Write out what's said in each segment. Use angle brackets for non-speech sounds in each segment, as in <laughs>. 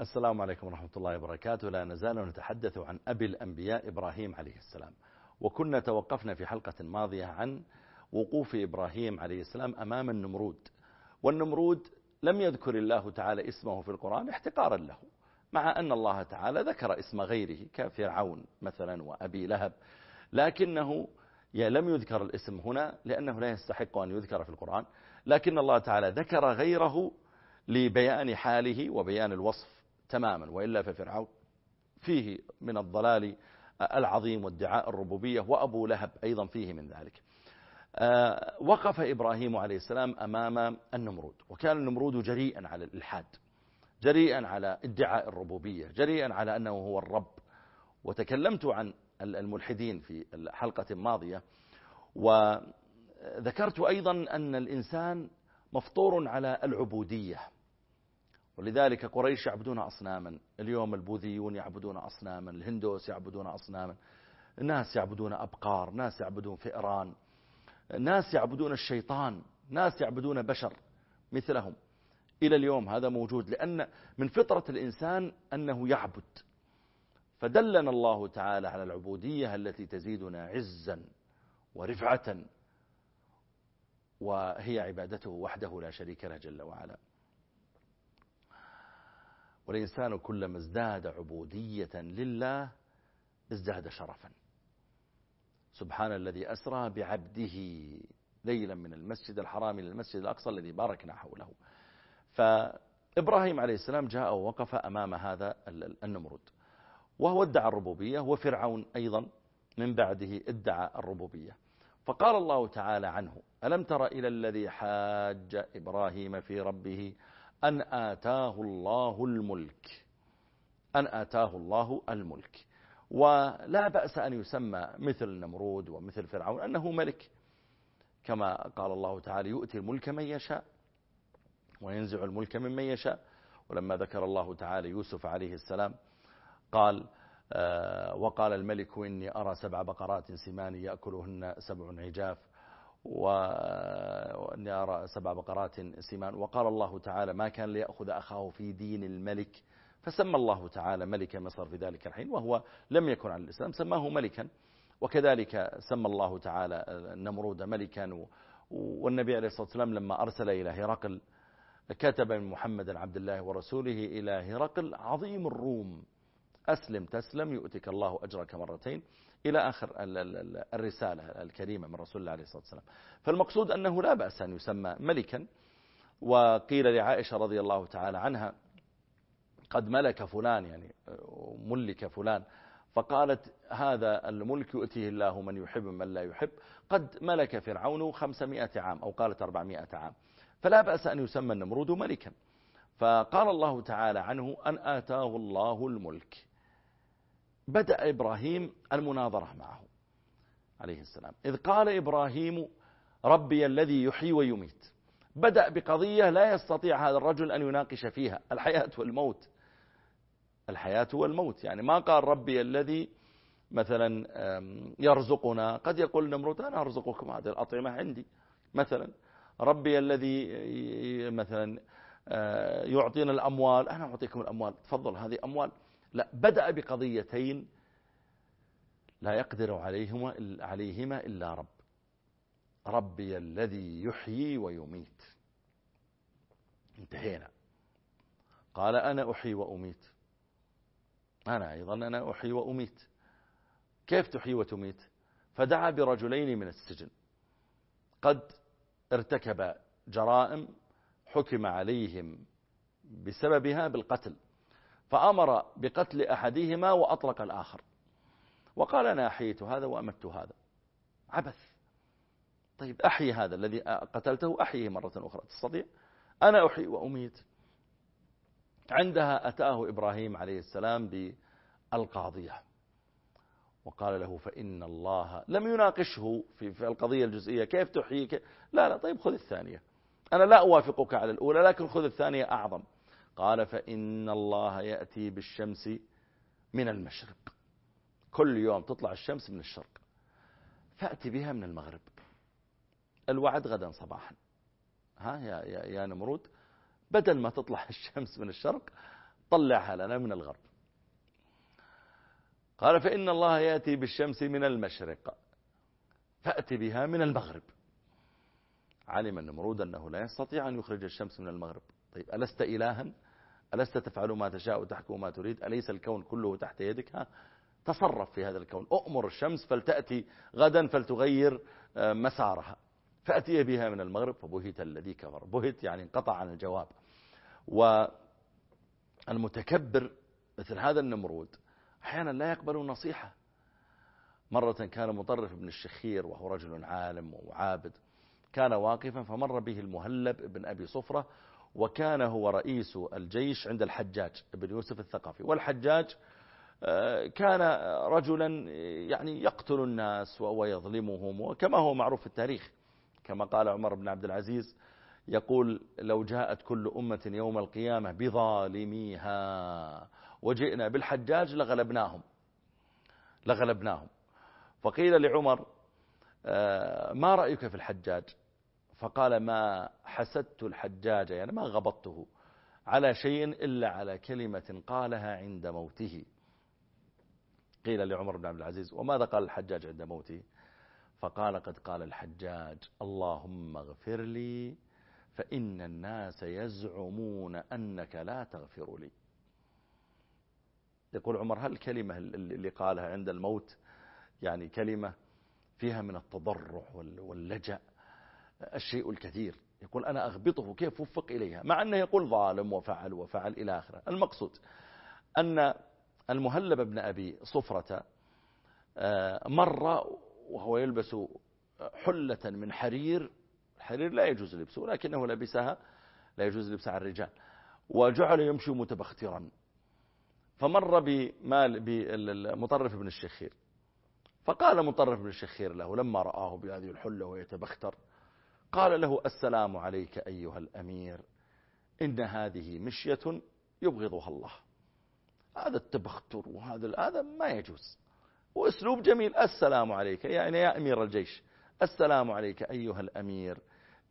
السلام عليكم ورحمة الله وبركاته. لا نزال نتحدث عن أبي الأنبياء إبراهيم عليه السلام. وكنا توقفنا في حلقة ماضية عن وقوف إبراهيم عليه السلام أمام النمرود. والنمرود لم يذكر الله تعالى اسمه في القرآن احتقارا له مع أن الله تعالى ذكر اسم غيره كفرعون مثلا وأبي لهب. لكنه لم يذكر الاسم هنا لأنه لا يستحق أن يذكر في القرآن. لكن الله تعالى ذكر غيره لبيان حاله وبيان الوصف. تماما وإلا ففرعون فيه من الضلال العظيم وادعاء الربوبية وأبو لهب أيضا فيه من ذلك. آه، وقف إبراهيم عليه السلام أمام النمرود وكان النمرود جريئا على الإلحاد جريئا على ادعاء الربوبية جريئا على أنه هو الرب. وتكلمت عن الملحدين في الحلقة الماضية وذكرت أيضا أن الإنسان مفطور على العبودية. ولذلك قريش يعبدون أصناما اليوم البوذيون يعبدون أصناما الهندوس يعبدون أصناما ناس يعبدون أبقار ناس يعبدون فئران ناس يعبدون الشيطان ناس يعبدون بشر مثلهم. إلى اليوم هذا موجود لأن من فطرة الإنسان أنه يعبد. فدلنا الله تعالى على العبودية التي تزيدنا عزا ورفعة وهي عبادته وحده لا شريك له جل وعلا. والإنسان كلما ازداد عبودية لله ازداد شرفا. سبحان الذي أسرى بعبده ليلا من المسجد الحرام إلى المسجد الأقصى الذي باركنا حوله. فإبراهيم عليه السلام جاء ووقف أمام هذا النمرود. وهو ادعى الربوبية وفرعون أيضا من بعده ادعى الربوبية. فقال الله تعالى عنه ألم تر إلى الذي حاج إبراهيم في ربه؟ أن آتاه الله الملك. أن آتاه الله الملك. ولا بأس أن يسمى مثل نمرود ومثل فرعون أنه ملك. كما قال الله تعالى يؤتي الملك من يشاء وينزع الملك ممن يشاء. ولما ذكر الله تعالى يوسف عليه السلام قال آه، وقال الملك إني أرى سبع بقرات سمان يأكلهن سبع عجاف. وأني أرى سبع بقرات سمان وقال الله تعالى ما كان ليأخذ أخاه في دين الملك فسمى الله تعالى ملك مصر في ذلك الحين وهو لم يكن على الإسلام سماه ملكا. وكذلك سمى الله تعالى النمرود ملكا. والنبي عليه الصلاة والسلام لما أرسل إلى هرقل كتب محمد عبد الله ورسوله إلى هرقل عظيم الروم. أسلم تسلم يؤتك الله أجرك مرتين. إلى آخر الرسالة الكريمة من رسول الله عليه الصلاة والسلام. فالمقصود أنه لا بأس أن يسمى ملكا. وقيل لعائشة رضي الله تعالى عنها قد ملك فلان يعني ملك فلان فقالت هذا الملك يؤتيه الله من يحب من لا يحب. قد ملك فرعون خمسمائة عام. أو قالت أربعمائة عام. فلا بأس أن يسمى النمرود ملكا. فقال الله تعالى عنه أن آتاه الله الملك. بدأ إبراهيم المناظرة معه عليه السلام. إذ قال إبراهيم ربي الذي يحيي ويميت. بدأ بقضية لا يستطيع هذا الرجل أن يناقش فيها الحياة والموت. الحياة والموت. يعني ما قال ربي الذي مثلا يرزقنا. قد يقول نمرود أنا أرزقكم هذه الأطعمة عندي. مثلا ربي الذي مثلا آه، يعطينا الأموال. أنا أعطيكم الأموال. تفضل هذه أموال. لا بدأ بقضيتين لا يقدر عليهما, عليهما إلا رب. ربي الذي يحيي ويميت. انتهينا. قال أنا أحيي وأميت. أنا أيضا أنا أحيي وأميت. كيف تحيي وتميت؟ فدعا برجلين من السجن. قد ارتكب جرائم حكم عليهم بسببها بالقتل. فأمر بقتل أحدهما وأطلق الآخر. وقال أنا أحييت هذا وأمت هذا. عبث. طيب أحيي هذا الذي قتلته أحييه مرة أخرى. تستطيع؟ أنا أحيي وأميت. عندها أتاه إبراهيم عليه السلام بالقاضية. وقال له فإن الله لم يناقشه في, في القضية الجزئية. كيف تحييك؟ لا لا طيب خذ الثانية. أنا لا أوافقك على الأولى لكن خذ الثانية أعظم. قال فإن الله يأتي بالشمس من المشرق. كل يوم تطلع الشمس من الشرق. فأتي بها من المغرب. الوعد غدا صباحا. ها يا, يا, يا نمرود بدل ما تطلع <laughs> الشمس من الشرق طلعها لنا من الغرب. قال فإن الله يأتي بالشمس من المشرق. فأتي بها من المغرب. علم النمرود أنه لا يستطيع أن يخرج الشمس من المغرب. طيب ألست إلها؟ ألست تفعل ما تشاء وتحكم ما تريد؟ أليس الكون كله تحت يدك؟ تصرف في هذا الكون. أؤمر الشمس فلتأتي غدا فلتغير آه، مسارها. فأتي بها من المغرب فبهت الذي كفر. بهت يعني انقطع عن الجواب. والمتكبر مثل هذا النمرود أحيانا لا يقبل نصيحة. مرة كان مطرف بن الشخير وهو رجل عالم وعابد. كان واقفا فمر به المهلب بن أبي صفرة وكان هو رئيس الجيش عند الحجاج بن يوسف الثقفي. والحجاج آه، كان رجلا يعني يقتل الناس ويظلمهم وكما هو معروف في التاريخ. كما قال عمر بن عبد العزيز يقول لو جاءت كل أمة يوم القيامة بظالميها وجئنا بالحجاج لغلبناهم لغلبناهم. فقيل لعمر آه، ما رأيك في الحجاج؟ فقال ما حسدت الحجاج يعني ما غبطته على شيء إلا على كلمة قالها عند موته. قيل لعمر بن عبد العزيز وماذا قال الحجاج عند موته؟ فقال قد قال الحجاج اللهم اغفر لي فإن الناس يزعمون أنك لا تغفر لي. يقول عمر هل الكلمة اللي قالها عند الموت يعني كلمة فيها من التضرع واللجأ؟ الشيء الكثير. يقول أنا أغبطه كيف وفق إليها. مع أنه يقول ظالم وفعل وفعل إلى آخره. المقصود أن المهلب بن أبي صفرة آه، مر وهو يلبس حلة من حرير. الحرير لا يجوز لبسه ولكنه لبسها لا يجوز لبسها الرجال. وجعل يمشي متبخترا. فمر بمال بمطرف بن الشخير. فقال مطرف بن الشخير له لما رآه بهذه الحلة ويتبختر قال له السلام عليك أيها الأمير إن هذه مشية يبغضها الله. هذا التبختر وهذا هذا ما يجوز. وأسلوب جميل. السلام عليك. يعني يا أمير الجيش السلام عليك أيها الأمير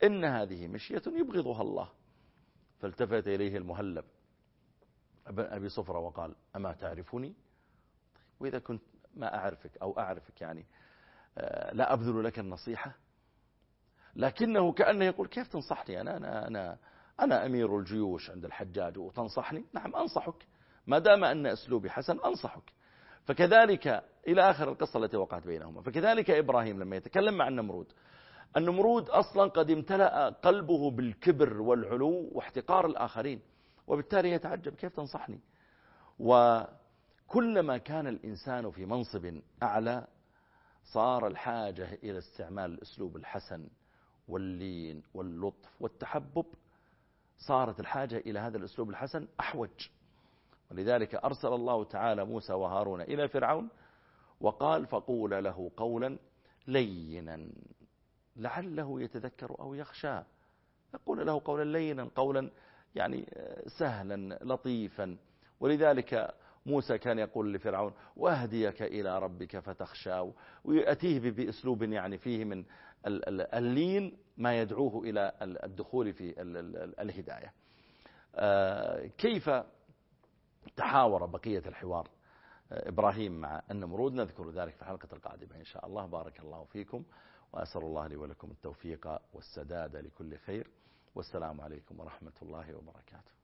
إن هذه مشية يبغضها الله. فالتفت إليه المهلب أبي صفرة وقال أما تعرفني؟ وإذا كنت ما أعرفك أو أعرفك يعني آه، لا أبذل لك النصيحة. لكنه كأنه يقول كيف تنصحني؟ أنا, أنا, أنا, أنا أمير الجيوش عند الحجاج وتنصحني؟ نعم أنصحك. ما دام أن أسلوبي حسن أنصحك. فكذلك إلى آخر القصة التي وقعت بينهما. فكذلك إبراهيم لما يتكلم مع النمرود. النمرود أصلا قد امتلأ قلبه بالكبر والعلو واحتقار الآخرين وبالتالي يتعجب. كيف تنصحني؟ وكلما كان الإنسان في منصب أعلى صار الحاجة إلى استعمال الأسلوب الحسن واللين واللطف والتحبب صارت الحاجة إلى هذا الأسلوب الحسن أحوج. ولذلك أرسل الله تعالى موسى وهارون إلى فرعون وقال فقول له قولا لينا لعله يتذكر أو يخشى. يقول له قولا لينا قولا يعني سهلا لطيفا. ولذلك موسى كان يقول لفرعون وأهديك إلى ربك فتخشى. ويأتيه بأسلوب يعني فيه من اللين ما يدعوه إلى الدخول في الهداية. آه، كيف تحاور بقية الحوار؟ آه، إبراهيم مع النمرود نذكر ذلك في الحلقة القادمة إن شاء الله. بارك الله فيكم وأسأل الله لي ولكم التوفيق والسداد لكل خير. والسلام عليكم ورحمة الله وبركاته.